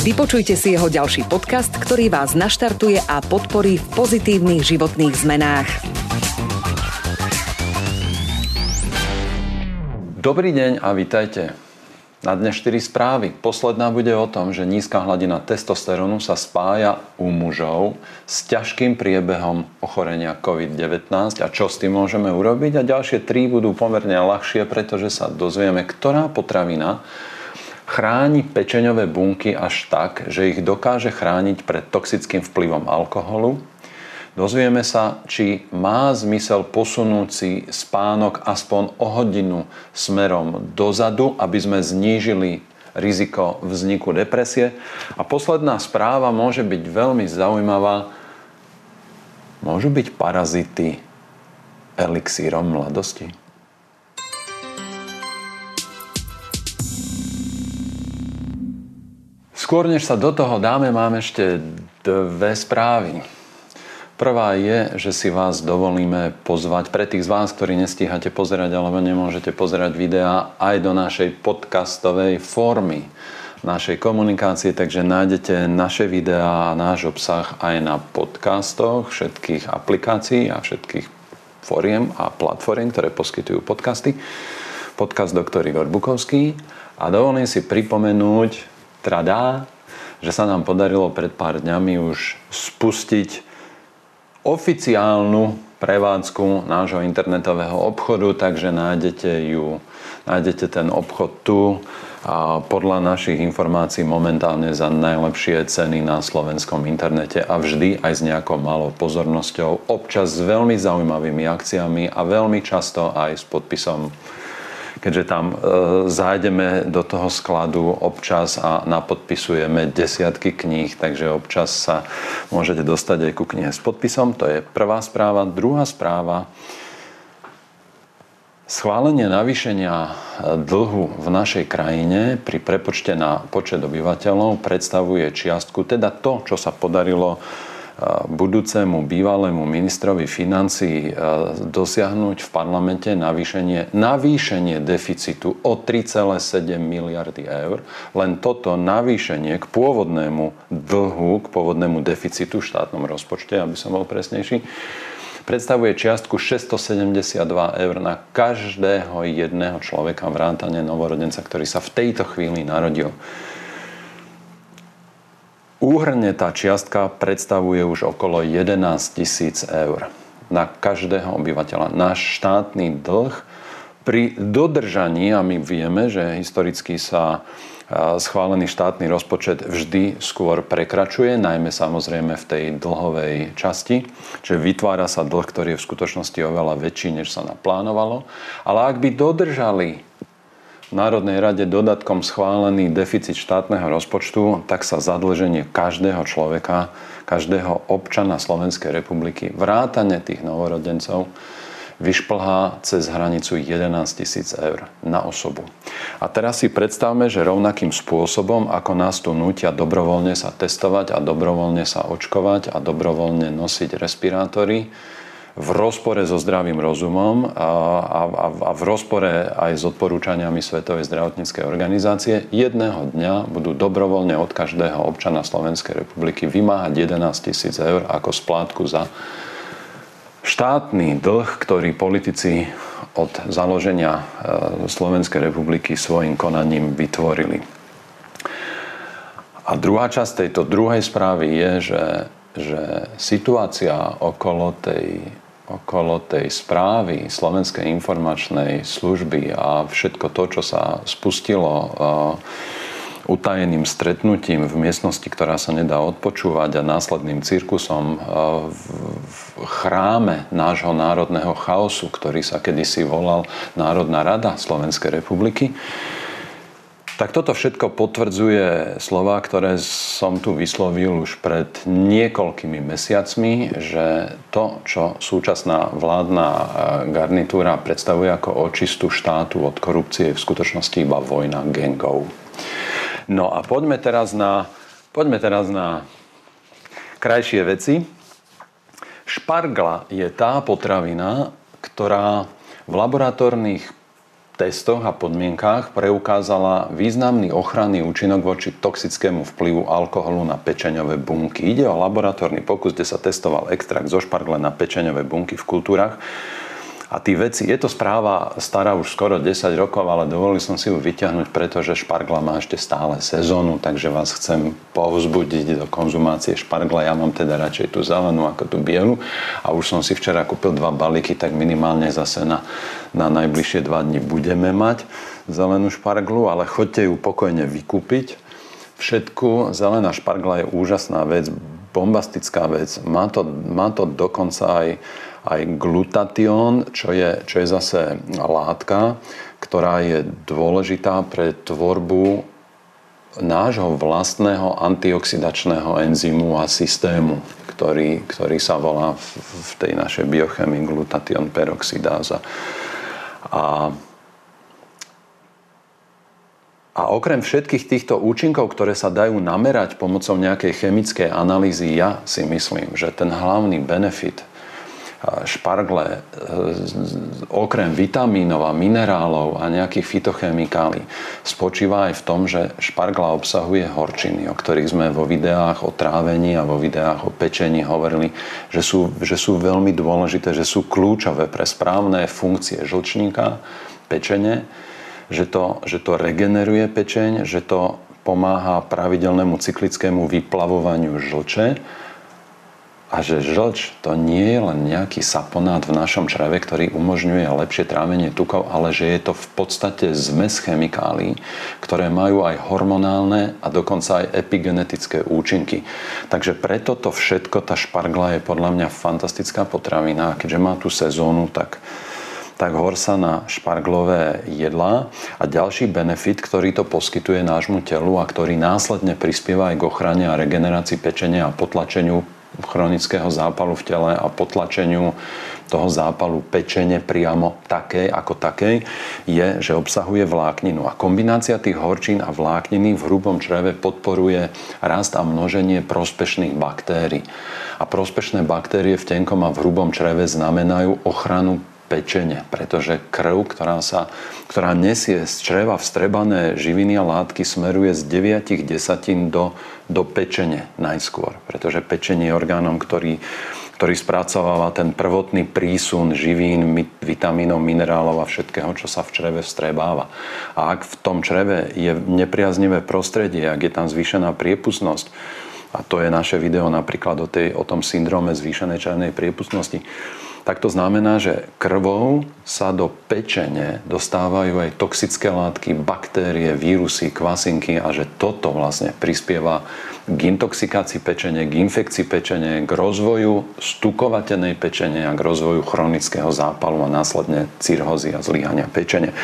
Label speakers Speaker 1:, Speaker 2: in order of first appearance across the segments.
Speaker 1: Vypočujte si jeho ďalší podcast, ktorý vás naštartuje a podporí v pozitívnych životných zmenách.
Speaker 2: Dobrý deň a vítajte. Na dne 4 správy. Posledná bude o tom, že nízka hladina testosterónu sa spája u mužov s ťažkým priebehom ochorenia COVID-19 a čo s tým môžeme urobiť. A ďalšie tri budú pomerne ľahšie, pretože sa dozvieme, ktorá potravina chráni pečeňové bunky až tak, že ich dokáže chrániť pred toxickým vplyvom alkoholu Dozvieme sa, či má zmysel posunúť si spánok aspoň o hodinu smerom dozadu, aby sme znížili riziko vzniku depresie. A posledná správa môže byť veľmi zaujímavá. Môžu byť parazity elixírom mladosti? Skôr než sa do toho dáme, mám ešte dve správy. Prvá je, že si vás dovolíme pozvať pre tých z vás, ktorí nestíhate pozerať alebo nemôžete pozerať videá aj do našej podcastovej formy našej komunikácie, takže nájdete naše videá a náš obsah aj na podcastoch všetkých aplikácií a všetkých foriem a platform, ktoré poskytujú podcasty. Podcast doktor Igor Bukovský. A dovolím si pripomenúť, tradá, že sa nám podarilo pred pár dňami už spustiť oficiálnu prevádzku nášho internetového obchodu, takže nájdete ju, nájdete ten obchod tu a podľa našich informácií momentálne za najlepšie ceny na slovenskom internete a vždy aj s nejakou malou pozornosťou, občas s veľmi zaujímavými akciami a veľmi často aj s podpisom keďže tam e, zájdeme do toho skladu občas a napodpisujeme desiatky kníh, takže občas sa môžete dostať aj ku knihe s podpisom. To je prvá správa. Druhá správa. Schválenie navýšenia e, dlhu v našej krajine pri prepočte na počet obyvateľov predstavuje čiastku, teda to, čo sa podarilo budúcemu bývalému ministrovi financí dosiahnuť v parlamente navýšenie, navýšenie deficitu o 3,7 miliardy eur. Len toto navýšenie k pôvodnému dlhu, k pôvodnému deficitu v štátnom rozpočte, aby som bol presnejší, predstavuje čiastku 672 eur na každého jedného človeka vrátane novorodenca, ktorý sa v tejto chvíli narodil. Úhrne tá čiastka predstavuje už okolo 11 tisíc eur na každého obyvateľa. Náš štátny dlh pri dodržaní, a my vieme, že historicky sa schválený štátny rozpočet vždy skôr prekračuje, najmä samozrejme v tej dlhovej časti, čiže vytvára sa dlh, ktorý je v skutočnosti oveľa väčší, než sa naplánovalo. Ale ak by dodržali Národnej rade dodatkom schválený deficit štátneho rozpočtu, tak sa zadlženie každého človeka, každého občana Slovenskej republiky, vrátane tých novorodencov, vyšplhá cez hranicu 11 tisíc eur na osobu. A teraz si predstavme, že rovnakým spôsobom, ako nás tu nútia dobrovoľne sa testovať a dobrovoľne sa očkovať a dobrovoľne nosiť respirátory, v rozpore so zdravým rozumom a, a, a v rozpore aj s odporúčaniami Svetovej zdravotníckej organizácie, jedného dňa budú dobrovoľne od každého občana Slovenskej republiky vymáhať 11 tisíc eur ako splátku za štátny dlh, ktorý politici od založenia e, Slovenskej republiky svojim konaním vytvorili. A druhá časť tejto druhej správy je, že že situácia okolo tej, okolo tej správy Slovenskej informačnej služby a všetko to, čo sa spustilo utajeným stretnutím v miestnosti, ktorá sa nedá odpočúvať a následným cirkusom v chráme nášho národného chaosu, ktorý sa kedysi volal Národná rada Slovenskej republiky, Tak toto všetko potvrdzuje slova, ktoré som tu vyslovil už pred niekoľkými mesiacmi, že to, čo súčasná vládna e, garnitúra predstavuje ako očistu štátu od korupcie, je v skutočnosti iba vojna gangov. No a poďme teraz na, poďme teraz na krajšie veci. Špargla je tá potravina, ktorá v laboratórnych testoch a podmienkách preukázala významný ochranný účinok voči toxickému vplyvu alkoholu na pečeňové bunky. Ide o laboratórny pokus, kde sa testoval extrakt zo špargle na pečeňové bunky v kultúrach a tí veci, je to správa stará už skoro 10 rokov, ale dovolil som si ju vyťahnuť, pretože špargla má ešte stále sezónu, takže vás chcem povzbudiť do konzumácie špargla. Ja mám teda radšej tú zelenú ako tú bielu a už som si včera kúpil dva balíky, tak minimálne zase na, na najbližšie dva dni budeme mať zelenú šparglu, ale choďte ju pokojne vykúpiť. Všetku zelená špargla je úžasná vec, bombastická vec. Má to, má to dokonca aj aj glutatión, čo je, čo je zase látka, ktorá je dôležitá pre tvorbu nášho vlastného antioxidačného enzymu a systému, ktorý, ktorý sa volá v, v tej našej biochemii glutatión peroxidáza. A a okrem všetkých týchto účinkov, ktoré sa dajú namerať pomocou nejakej chemickej analýzy, ja si myslím, že ten hlavný benefit špargle e, okrem vitamínov a minerálov a nejakých fitochemikálií spočíva aj v tom, že špargla obsahuje horčiny, o ktorých sme vo videách o trávení a vo videách o pečení hovorili, že sú, že sú veľmi dôležité, že sú kľúčové pre správne funkcie žlčníka, pečenie, že to, že to regeneruje pečeň, že to pomáha pravidelnému cyklickému vyplavovaniu žlče a že žlč to nie je len nejaký saponát v našom čreve, ktorý umožňuje lepšie trávenie tukov, ale že je to v podstate zmes chemikálií, ktoré majú aj hormonálne a dokonca aj epigenetické účinky. Takže preto to všetko, tá špargla je podľa mňa fantastická potravina. Keďže má tú sezónu, tak tak hor sa na šparglové jedlá. A ďalší benefit, ktorý to poskytuje nášmu telu a ktorý následne prispieva aj k ochrane a regenerácii pečenia a potlačeniu chronického zápalu v tele a potlačeniu toho zápalu pečene priamo takej ako takej, je, že obsahuje vlákninu. A kombinácia tých horčín a vlákniny v hrubom čreve podporuje rast a množenie prospešných baktérií. A prospešné baktérie v tenkom a v hrubom čreve znamenajú ochranu pečene, pretože krv, ktorá, sa, ktorá nesie z čreva vstrebané živiny a látky, smeruje z 9 desatín do, do pečene najskôr, pretože pečenie je orgánom, ktorý, ktorý spracováva ten prvotný prísun živín, vitamínov, minerálov a všetkého, čo sa v čreve vstrebáva. A ak v tom čreve je nepriaznivé prostredie, ak je tam zvýšená priepustnosť, a to je naše video napríklad o, tej, o tom syndróme zvýšenej černej priepustnosti, tak to znamená, že krvou sa do pečene dostávajú aj toxické látky, baktérie, vírusy, kvasinky a že toto vlastne prispieva k intoxikácii pečene, k infekcii pečene, k rozvoju stukovatenej pečene a k rozvoju chronického zápalu a následne cirhozy a zlyhania pečene.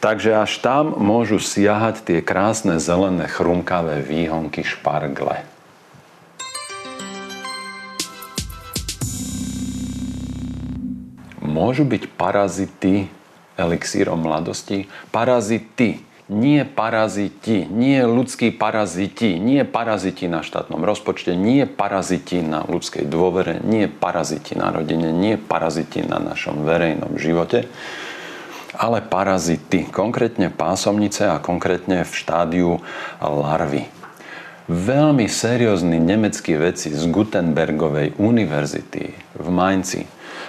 Speaker 2: Takže až tam môžu siahať tie krásne zelené chrumkavé výhonky špargle. Môžu byť parazity elixírom mladosti? Parazity, nie paraziti, nie ľudskí paraziti, nie paraziti na štátnom rozpočte, nie paraziti na ľudskej dôvere, nie paraziti na rodine, nie paraziti na našom verejnom živote, ale parazity, konkrétne pásomnice a konkrétne v štádiu larvy. Veľmi seriózni nemeckí vedci z Gutenbergovej univerzity v Mainci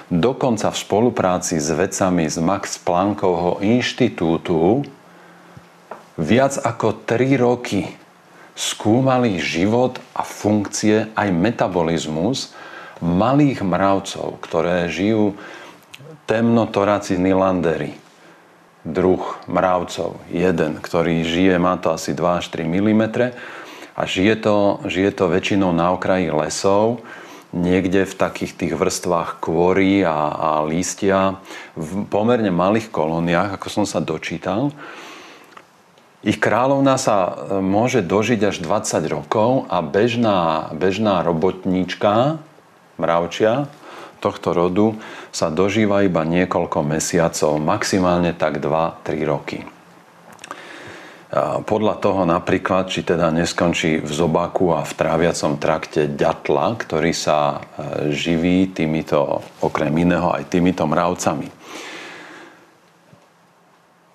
Speaker 2: dokonca v spolupráci s vedcami z Max Planckovho inštitútu viac ako 3 roky skúmali život a funkcie aj metabolizmus malých mravcov, ktoré žijú temnotoraci nilandery. Druh mravcov, jeden, ktorý žije, má to asi 2 až 3 mm a žije to, žije to väčšinou na okraji lesov, niekde v takých tých vrstvách kôry a, a lístia v pomerne malých kolóniách, ako som sa dočítal. Ich kráľovna sa e, môže dožiť až 20 rokov a bežná, bežná robotníčka, mravčia, tohto rodu sa dožíva iba niekoľko mesiacov, maximálne tak 2-3 roky. Podľa toho napríklad, či teda neskončí v zobaku a v tráviacom trakte ďatla, ktorý sa e, živí týmito, okrem iného aj týmito mravcami.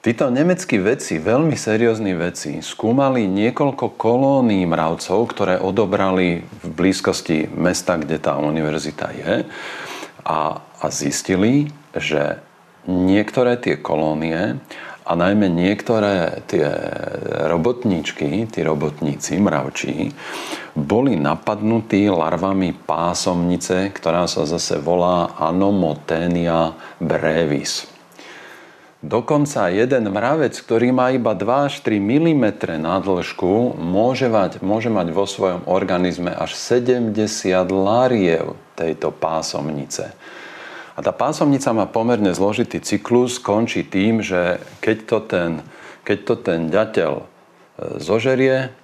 Speaker 2: Títo nemeckí vedci, veľmi seriózni vedci, skúmali niekoľko kolónií mravcov, ktoré odobrali v blízkosti mesta, kde tá univerzita je a, a zistili, že niektoré tie kolónie a najmä niektoré tie robotníčky, tí robotníci, mravčí, boli napadnutí larvami pásomnice, ktorá sa zase volá Anomotenia brevis. Dokonca jeden mravec, ktorý má iba 2 až 3 mm na dĺžku, môže mať, môže mať vo svojom organizme až 70 lariev tejto pásomnice. A tá pásomnica má pomerne zložitý cyklus, končí tým, že keď to ten, keď to ten ďateľ e, zožerie,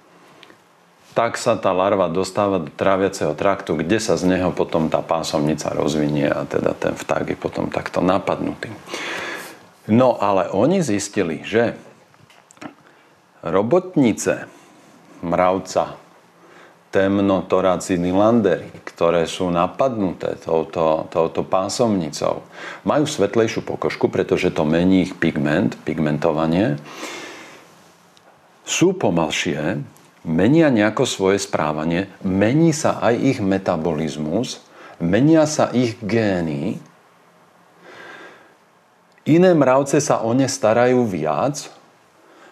Speaker 2: tak sa tá larva dostáva do tráviaceho traktu, kde sa z neho potom tá pásomnica rozvinie a teda ten vták je potom takto napadnutý. No ale oni zistili, že robotnice mravca temnotoraciny landery, ktoré sú napadnuté touto, touto pásomnicou, majú svetlejšiu pokožku, pretože to mení ich pigment, pigmentovanie, sú pomalšie, menia nejako svoje správanie, mení sa aj ich metabolizmus, menia sa ich gény Iné mravce sa o ne starajú viac.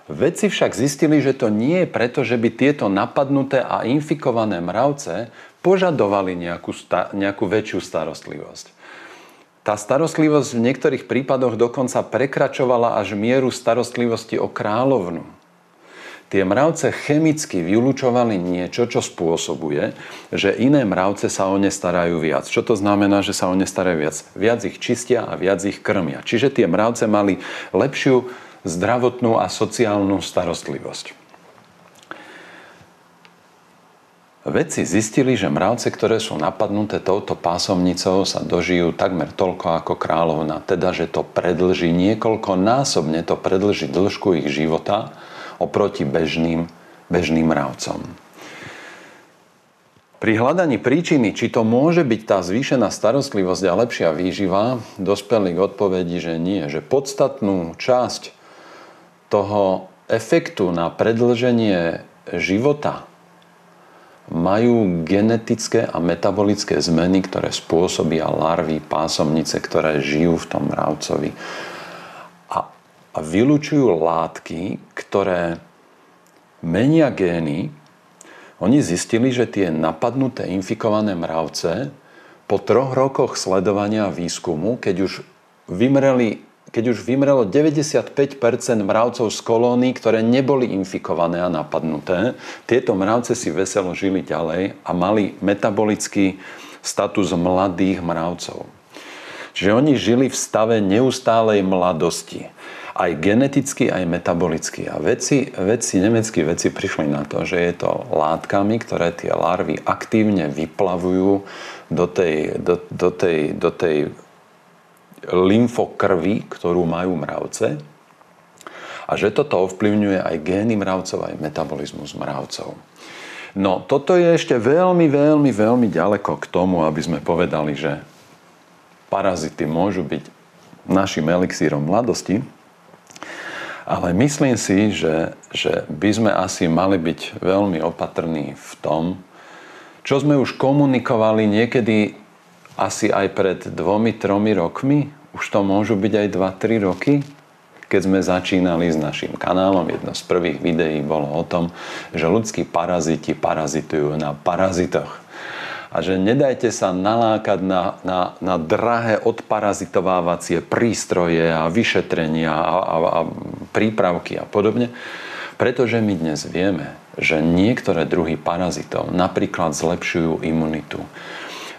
Speaker 2: Vedci však zistili, že to nie je preto, že by tieto napadnuté a infikované mravce požadovali nejakú, sta- nejakú väčšiu starostlivosť. Tá starostlivosť v niektorých prípadoch dokonca prekračovala až mieru starostlivosti o kráľovnu tie mravce chemicky vylúčovali niečo, čo spôsobuje, že iné mravce sa o ne starajú viac. Čo to znamená, že sa o ne starajú viac? Viac ich čistia a viac ich krmia. Čiže tie mravce mali lepšiu zdravotnú a sociálnu starostlivosť. Vedci zistili, že mravce, ktoré sú napadnuté touto pásomnicou, sa dožijú takmer toľko ako kráľovna. Teda, že to predlží niekoľko násobne, to predlží dĺžku ich života oproti bežným, bežným mravcom. Pri hľadaní príčiny, či to môže byť tá zvýšená starostlivosť a lepšia výživa, dospeli k odpovedi, že nie. Že podstatnú časť toho efektu na predlženie života majú genetické a metabolické zmeny, ktoré spôsobia larvy, pásomnice, ktoré žijú v tom mravcovi a vylúčujú látky, ktoré menia gény. Oni zistili, že tie napadnuté infikované mravce po troch rokoch sledovania a výskumu, keď už vymreli keď už vymrelo 95% mravcov z kolónií, ktoré neboli infikované a napadnuté, tieto mravce si veselo žili ďalej a mali metabolický status mladých mravcov. Čiže oni žili v stave neustálej mladosti aj geneticky, aj metabolicky. A vedci, vedci, nemeckí vedci prišli na to, že je to látkami, ktoré tie larvy aktívne vyplavujú do tej, do, do tej, do tej lymfokrvi, ktorú majú mravce. A že toto ovplyvňuje aj gény mravcov, aj metabolizmus mravcov. No, toto je ešte veľmi, veľmi, veľmi ďaleko k tomu, aby sme povedali, že parazity môžu byť našim elixírom mladosti, ale myslím si, že, že by sme asi mali byť veľmi opatrní v tom, čo sme už komunikovali niekedy asi aj pred dvomi, tromi rokmi. Už to môžu byť aj 2-3 roky, keď sme začínali s našim kanálom. Jedno z prvých videí bolo o tom, že ľudskí paraziti parazitujú na parazitoch a že nedajte sa nalákať na, na, na drahé odparazitovávacie prístroje a vyšetrenia a, a, a prípravky a podobne, pretože my dnes vieme, že niektoré druhy parazitov napríklad zlepšujú imunitu.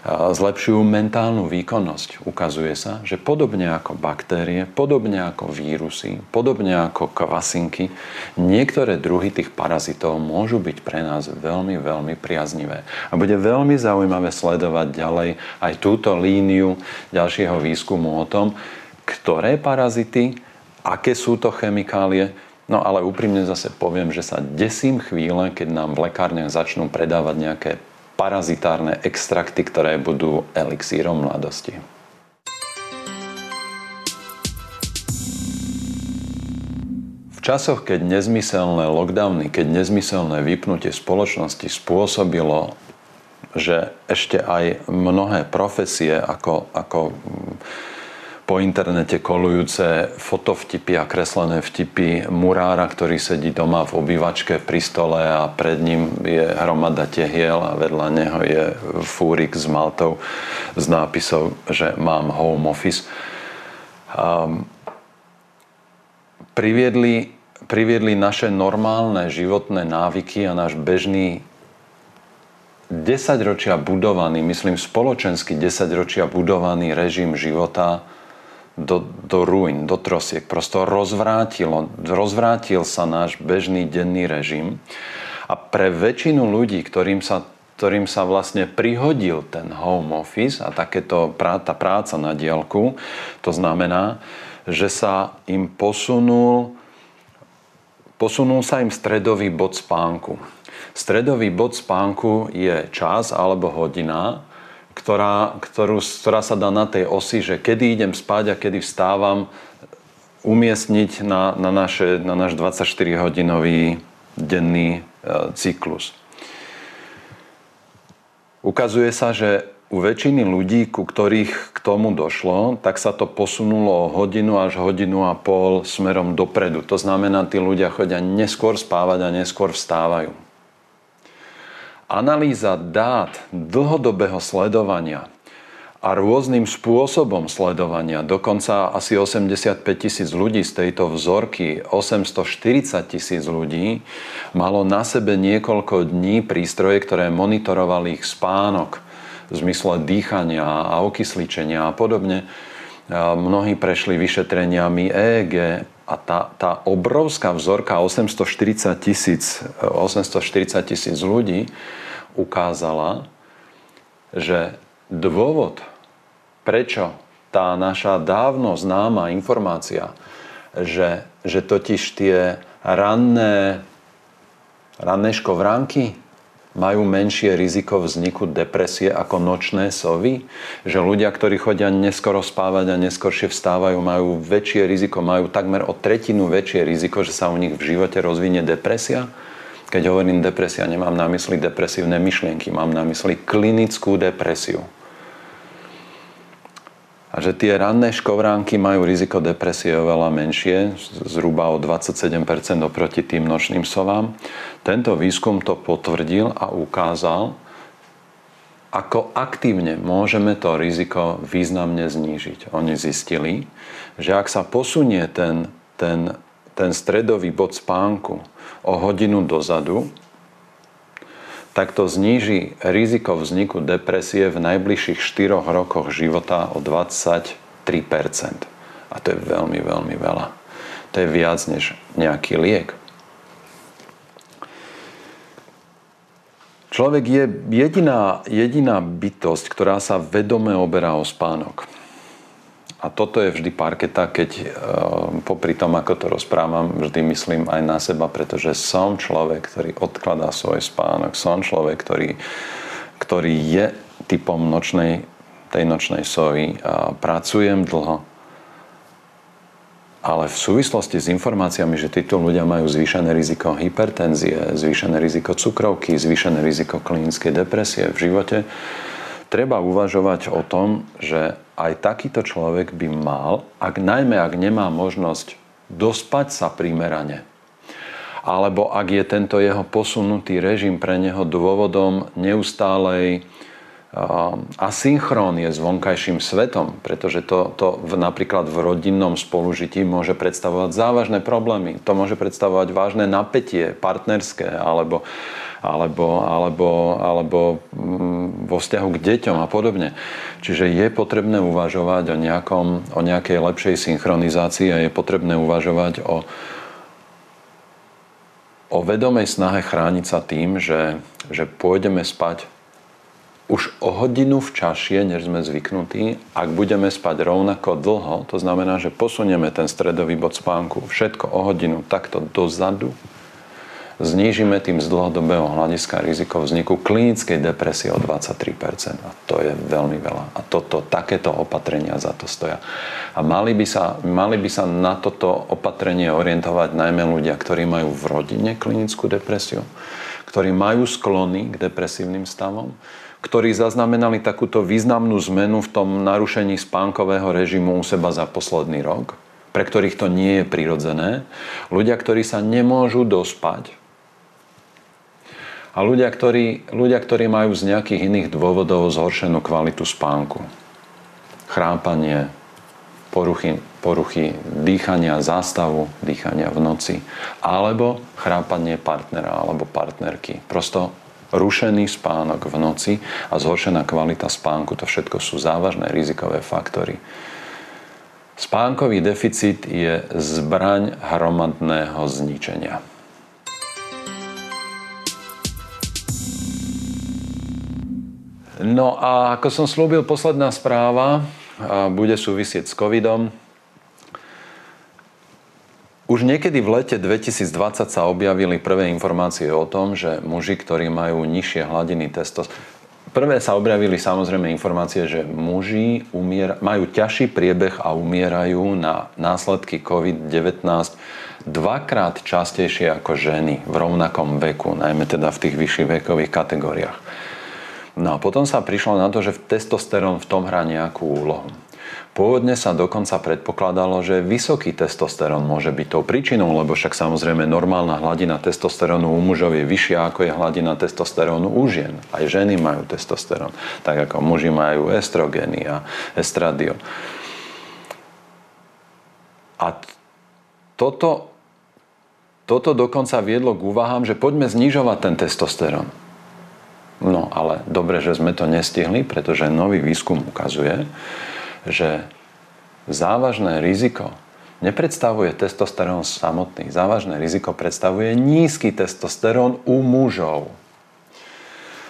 Speaker 2: Zlepšujú mentálnu výkonnosť. Ukazuje sa, že podobne ako baktérie, podobne ako vírusy, podobne ako kvasinky, niektoré druhy tých parazitov môžu byť pre nás veľmi, veľmi priaznivé. A bude veľmi zaujímavé sledovať ďalej aj túto líniu ďalšieho výskumu o tom, ktoré parazity, aké sú to chemikálie, No ale úprimne zase poviem, že sa desím chvíle, keď nám v lekárniach začnú predávať nejaké parazitárne extrakty, ktoré budú elixírom mladosti. V časoch, keď nezmyselné lockdowny, keď nezmyselné vypnutie spoločnosti spôsobilo, že ešte aj mnohé profesie ako, ako po internete kolujúce fotovtipy a kreslené vtipy murára, ktorý sedí doma v obývačke pri stole a pred ním je hromada tehiel a vedľa neho je fúrik s maltou s nápisov, že mám home office. Um, priviedli, priviedli naše normálne životné návyky a náš bežný 10 ročia budovaný, myslím spoločensky 10 ročia budovaný režim života do, do ruin, do trosiek. Prosto rozvrátilo, rozvrátil sa náš bežný denný režim a pre väčšinu ľudí, ktorým sa, ktorým sa vlastne prihodil ten home office a takéto prá, tá práca na diálku, to znamená, že sa im posunul, posunul sa im stredový bod spánku. Stredový bod spánku je čas alebo hodina, ktorá, ktorú, ktorá sa dá na tej osi, že kedy idem spať a kedy vstávam, umiestniť na, na, naše, na náš 24-hodinový denný e, cyklus. Ukazuje sa, že u väčšiny ľudí, ku ktorých k tomu došlo, tak sa to posunulo hodinu až hodinu a pol smerom dopredu. To znamená, tí ľudia chodia neskôr spávať a neskôr vstávajú. Analýza dát dlhodobého sledovania a rôznym spôsobom sledovania, dokonca asi 85 tisíc ľudí z tejto vzorky, 840 tisíc ľudí, malo na sebe niekoľko dní prístroje, ktoré monitorovali ich spánok v zmysle dýchania a okysličenia a podobne. Mnohí prešli vyšetreniami EEG a tá, tá obrovská vzorka 840 tisíc 840 tisíc ľudí ukázala, že dôvod, prečo tá naša dávno známa informácia, že, že totiž tie ranné, ranné škovránky majú menšie riziko vzniku depresie ako nočné sovy? Že ľudia, ktorí chodia neskoro spávať a neskoršie vstávajú, majú väčšie riziko, majú takmer o tretinu väčšie riziko, že sa u nich v živote rozvinie depresia? Keď hovorím depresia, nemám na mysli depresívne myšlienky, mám na mysli klinickú depresiu. A že tie ranné škovránky majú riziko depresie oveľa menšie, zhruba o 27% oproti tým nočným sovám. Tento výskum to potvrdil a ukázal, ako aktívne môžeme to riziko významne znížiť. Oni zistili, že ak sa posunie ten, ten, ten stredový bod spánku o hodinu dozadu, tak to zníži riziko vzniku depresie v najbližších 4 rokoch života o 23% A to je veľmi, veľmi veľa. To je viac než nejaký liek. Človek je jediná, jediná bytosť, ktorá sa vedome oberá o spánok. A toto je vždy parketa, keď e, popri tom, ako to rozprávam, vždy myslím aj na seba, pretože som človek, ktorý odkladá svoj spánok. Som človek, ktorý, ktorý je typom nočnej, tej nočnej sovy. Pracujem dlho. Ale v súvislosti s informáciami, že títo ľudia majú zvýšené riziko hypertenzie, zvýšené riziko cukrovky, zvýšené riziko klinickej depresie v živote, treba uvažovať o tom, že aj takýto človek by mal, ak najmä ak nemá možnosť dospať sa primerane, alebo ak je tento jeho posunutý režim pre neho dôvodom neustálej asynchrón je s vonkajším svetom, pretože to, to v, napríklad v rodinnom spolužití môže predstavovať závažné problémy. To môže predstavovať vážne napätie partnerské alebo, alebo, alebo, alebo mm, vo vzťahu k deťom a podobne. Čiže je potrebné uvažovať o, nejakom, o nejakej lepšej synchronizácii a je potrebné uvažovať o, o vedomej snahe chrániť sa tým, že, že pôjdeme spať už o hodinu včasšie, než sme zvyknutí, ak budeme spať rovnako dlho, to znamená, že posunieme ten stredový bod spánku všetko o hodinu takto dozadu, znížime tým z dlhodobého hľadiska riziko vzniku klinickej depresie o 23%. A to je veľmi veľa. A toto, takéto opatrenia za to stoja. A mali by, sa, mali by sa na toto opatrenie orientovať najmä ľudia, ktorí majú v rodine klinickú depresiu, ktorí majú sklony k depresívnym stavom, ktorí zaznamenali takúto významnú zmenu v tom narušení spánkového režimu u seba za posledný rok, pre ktorých to nie je prirodzené. Ľudia, ktorí sa nemôžu dospať. A ľudia ktorí, ľudia, ktorí majú z nejakých iných dôvodov zhoršenú kvalitu spánku. Chrápanie, poruchy, poruchy dýchania, zástavu dýchania v noci, alebo chrápanie partnera alebo partnerky. Prosto rušený spánok v noci a zhoršená kvalita spánku, to všetko sú závažné rizikové faktory. Spánkový deficit je zbraň hromadného zničenia. No a ako som slúbil, posledná správa bude súvisieť s covidom. Už niekedy v lete 2020 sa objavili prvé informácie o tom, že muži, ktorí majú nižšie hladiny testosterónu, Prvé sa objavili samozrejme informácie, že muži umier- majú ťažší priebeh a umierajú na následky COVID-19 dvakrát častejšie ako ženy v rovnakom veku, najmä teda v tých vyšších vekových kategóriách. No a potom sa prišlo na to, že testosterón v tom hrá nejakú úlohu. Pôvodne sa dokonca predpokladalo, že vysoký testosterón môže byť tou príčinou, lebo však samozrejme normálna hladina testosterónu u mužov je vyššia ako je hladina testosterónu u žien. Aj ženy majú testosterón, tak ako muži majú estrogeny a estradiol. A toto, toto dokonca viedlo k úvahám, že poďme znižovať ten testosterón. No ale dobre, že sme to nestihli, pretože nový výskum ukazuje, že závažné riziko nepredstavuje testosterón samotný. Závažné riziko predstavuje nízky testosterón u mužov.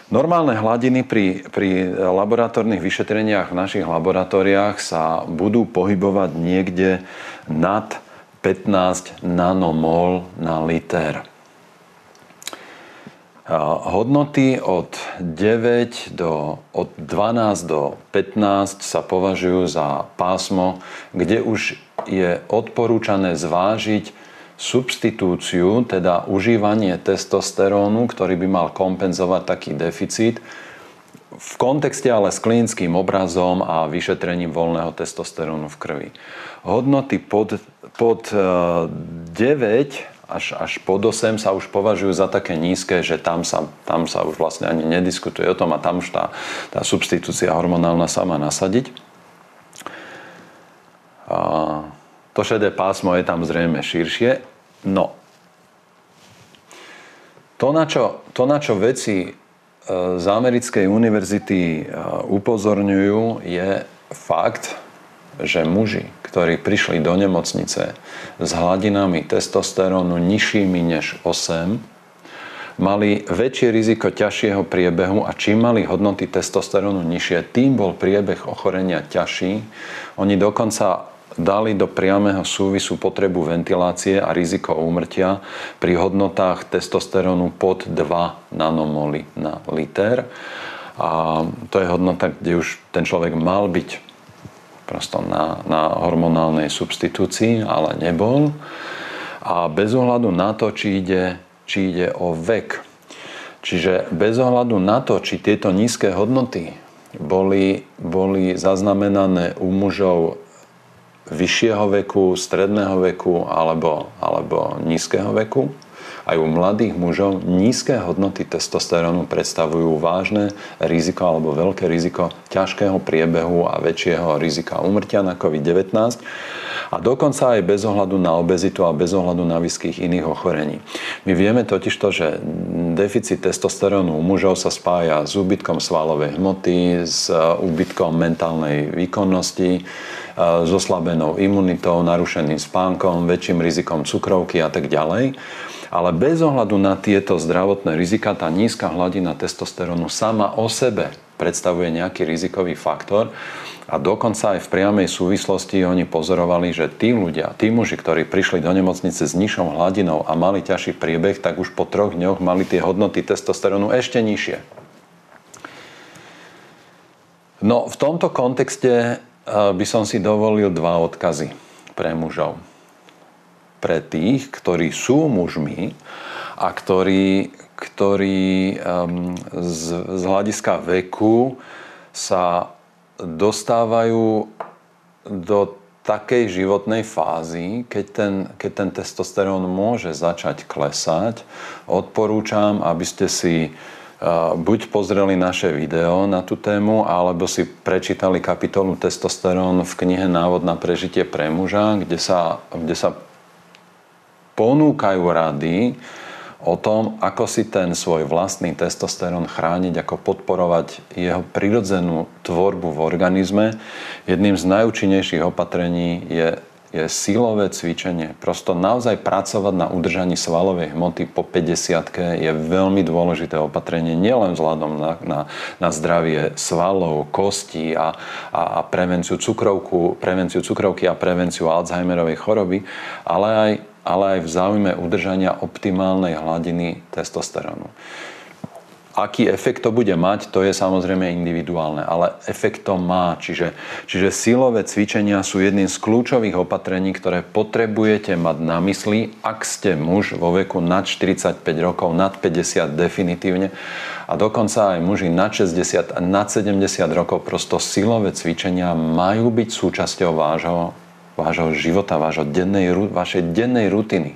Speaker 2: Normálne hladiny pri, pri laboratórnych vyšetreniach v našich laboratóriách sa budú pohybovať niekde nad 15 nanomol na liter hodnoty od 9 do, od 12 do 15 sa považujú za pásmo, kde už je odporúčané zvážiť substitúciu, teda užívanie testosterónu, ktorý by mal kompenzovať taký deficit, v kontexte ale s klinickým obrazom a vyšetrením voľného testosterónu v krvi. Hodnoty pod, pod 9 eh, až, až pod 8 sa už považujú za také nízke, že tam sa, tam sa už vlastne ani nediskutuje o tom a tam už tá, tá substitúcia hormonálna sa má nasadiť. A to šedé pásmo je tam zrejme širšie. No, to, na čo, to, na čo veci e, z americkej univerzity e, upozorňujú, je fakt, že muži, ktorí prišli do nemocnice s hladinami testosterónu nižšími než 8, mali väčšie riziko ťažšieho priebehu a čím mali hodnoty testosterónu nižšie, tým bol priebeh ochorenia ťažší. Oni dokonca dali do priamého súvisu potrebu ventilácie a riziko úmrtia pri hodnotách testosterónu pod 2 nanomoly na liter. A to je hodnota, kde už ten človek mal byť prosto na, na hormonálnej substitúcii, ale nebol. A bez ohľadu na to, či ide, či ide o vek. Čiže bez ohľadu na to, či tieto nízke hodnoty boli, boli zaznamenané u mužov vyššieho veku, stredného veku alebo, alebo nízkeho veku, aj u mladých mužov nízke hodnoty testosterónu predstavujú vážne riziko alebo veľké riziko ťažkého priebehu a väčšieho rizika umrtia na COVID-19 a dokonca aj bez ohľadu na obezitu a bez ohľadu na výskyt iných ochorení. My vieme totiž to, že deficit testosterónu u mužov sa spája s úbytkom svalovej hmoty, s úbytkom mentálnej výkonnosti, s oslabenou imunitou, narušeným spánkom, väčším rizikom cukrovky a tak ďalej. Ale bez ohľadu na tieto zdravotné rizika, tá nízka hladina testosterónu sama o sebe predstavuje nejaký rizikový faktor. A dokonca aj v priamej súvislosti oni pozorovali, že tí ľudia, tí muži, ktorí prišli do nemocnice s nižšou hladinou a mali ťažší priebeh, tak už po troch dňoch mali tie hodnoty testosterónu ešte nižšie. No v tomto kontexte by som si dovolil dva odkazy pre mužov. Pre tých, ktorí sú mužmi a ktorí, ktorí um, z, z hľadiska veku sa dostávajú do takej životnej fázy, keď ten, keď ten testosterón môže začať klesať, odporúčam, aby ste si buď pozreli naše video na tú tému, alebo si prečítali kapitolu Testosterón v knihe Návod na prežitie pre muža, kde sa, kde sa ponúkajú rady o tom, ako si ten svoj vlastný testosterón chrániť, ako podporovať jeho prirodzenú tvorbu v organizme. Jedným z najúčinnejších opatrení je je silové cvičenie. Prosto naozaj pracovať na udržaní svalovej hmoty po 50 je veľmi dôležité opatrenie, nielen vzhľadom na, na, na zdravie svalov, kostí a, a, a prevenciu, cukrovku, prevenciu cukrovky a prevenciu Alzheimerovej choroby, ale aj, ale aj v záujme udržania optimálnej hladiny testosterónu. Aký efekt to bude mať, to je samozrejme individuálne, ale efekt to má. Čiže, čiže silové cvičenia sú jedným z kľúčových opatrení, ktoré potrebujete mať na mysli, ak ste muž vo veku nad 45 rokov, nad 50 definitívne a dokonca aj muži nad 60 a nad 70 rokov. Prosto silové cvičenia majú byť súčasťou vášho, vášho života, vášho dennej, vašej dennej rutiny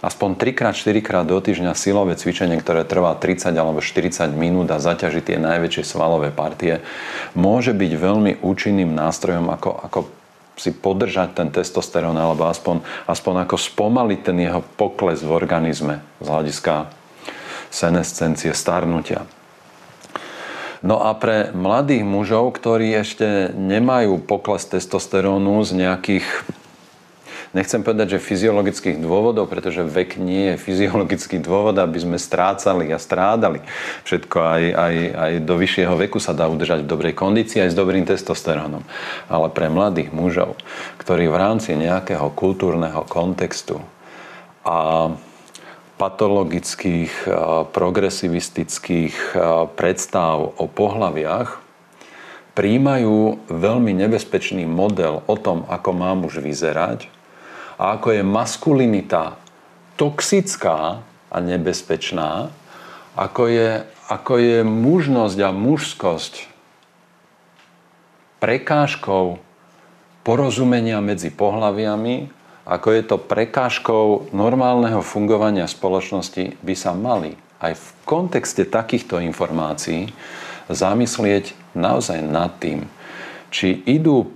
Speaker 2: aspoň 3x, 4x do týždňa silové cvičenie, ktoré trvá 30 alebo 40 minút a zaťaží tie najväčšie svalové partie, môže byť veľmi účinným nástrojom, ako, ako si podržať ten testosterón alebo aspoň, aspoň ako spomaliť ten jeho pokles v organizme z hľadiska senescencie, starnutia. No a pre mladých mužov, ktorí ešte nemajú pokles testosterónu z nejakých nechcem povedať, že fyziologických dôvodov, pretože vek nie je fyziologický dôvod, aby sme strácali a strádali. Všetko aj, aj, aj do vyššieho veku sa dá udržať v dobrej kondícii aj s dobrým testosterónom. Ale pre mladých mužov, ktorí v rámci nejakého kultúrneho kontextu a patologických, progresivistických predstav o pohľaviach príjmajú veľmi nebezpečný model o tom, ako má muž vyzerať a ako je maskulinita toxická a nebezpečná, ako je, ako je mužnosť a mužskosť prekážkou porozumenia medzi pohľaviami, ako je to prekážkou normálneho fungovania spoločnosti, by sa mali aj v kontexte takýchto informácií zamyslieť naozaj nad tým, či idú,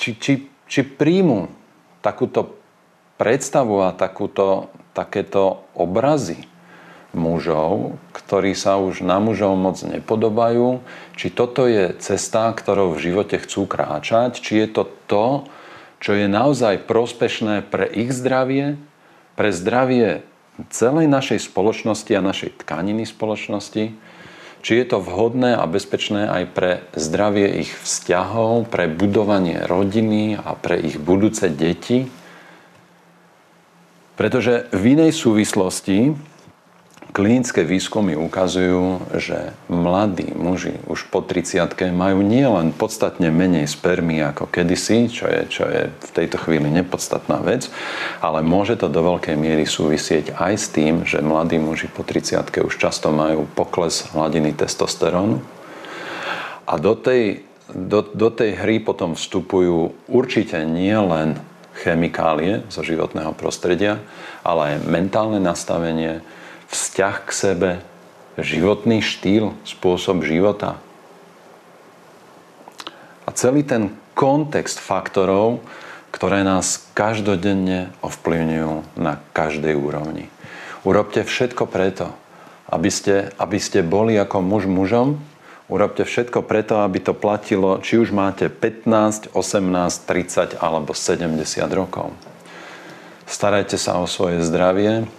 Speaker 2: či, či, či príjmu takúto predstavu a takúto, takéto obrazy mužov, ktorí sa už na mužov moc nepodobajú, či toto je cesta, ktorou v živote chcú kráčať, či je to to, čo je naozaj prospešné pre ich zdravie, pre zdravie celej našej spoločnosti a našej tkaniny spoločnosti, či je to vhodné a bezpečné aj pre zdravie ich vzťahov, pre budovanie rodiny a pre ich budúce deti. Pretože v inej súvislosti klinické výskumy ukazujú, že mladí muži už po 30 majú nielen podstatne menej spermy ako kedysi, čo je, čo je v tejto chvíli nepodstatná vec, ale môže to do veľkej miery súvisieť aj s tým, že mladí muži po 30 už často majú pokles hladiny testosterónu. A do tej, do, do tej hry potom vstupujú určite nie len chemikálie zo životného prostredia, ale aj mentálne nastavenie, vzťah k sebe, životný štýl, spôsob života. A celý ten kontext faktorov, ktoré nás každodenne ovplyvňujú na každej úrovni. Urobte všetko preto, aby ste, aby ste boli ako muž mužom, Urobte všetko preto, aby to platilo, či už máte 15, 18, 30 alebo 70 rokov. Starajte sa o svoje zdravie.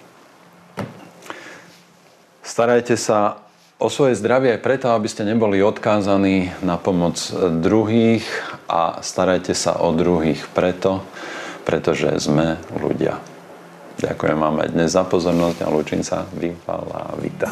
Speaker 2: Starajte sa o svoje zdravie aj preto, aby ste neboli odkázaní na pomoc druhých a starajte sa o druhých preto, pretože sme ľudia. Ďakujem vám aj dnes za pozornosť a lúčim sa. Vyvala Vita.